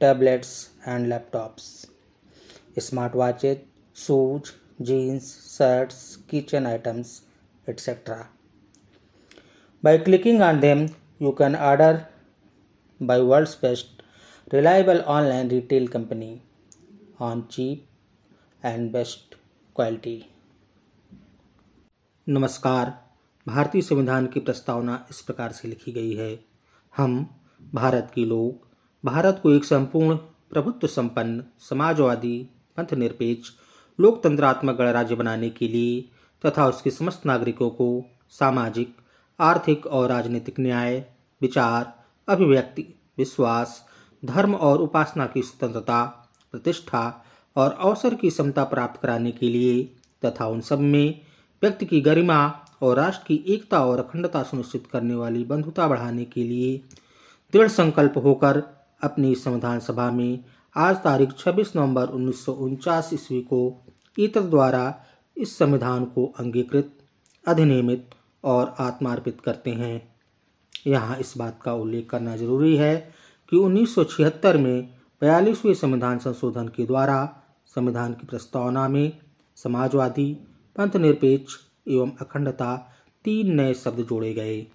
tablets and laptops smart watches shoes jeans shirts kitchen items etcetera by clicking on them you can order by world's best reliable online retail company on cheap and best quality नमस्कार। भारतीय संविधान की प्रस्तावना इस प्रकार से लिखी गई है, हम, भारत के लोग भारत को एक संपूर्ण, प्रभुत्व संपन्न, समाजवादी पंथ निरपेक्ष लोकतंत्रात्मक गणराज्य बनाने के लिए तथा उसके समस्त नागरिकों को सामाजिक, आर्थिक और राजनीतिक न्याय, विचार, अभिव्यक्ति, विश्वास, धर्म और उपासना की स्वतंत्रता, प्रतिष्ठा और अवसर की समता प्राप्त कराने के लिए तथा उन सब में व्यक्ति की गरिमा और राष्ट्र की एकता और अखंडता सुनिश्चित करने वाली बंधुता बढ़ाने के लिए दृढ़ संकल्प होकर अपनी संविधान सभा में आज तारीख 26 नवंबर उन्नीस सौ उनचास ईस्वी को ईतर द्वारा इस संविधान को अंगीकृत, अधिनियमित और आत्मार्पित करते हैं। यहाँ इस बात का उल्लेख करना ज़रूरी है कि 1976 में बयालीसवें संविधान संशोधन के द्वारा संविधान की प्रस्तावना में समाजवादी पंथ निरपेक्ष एवं अखंडता तीन नए शब्द जोड़े गए।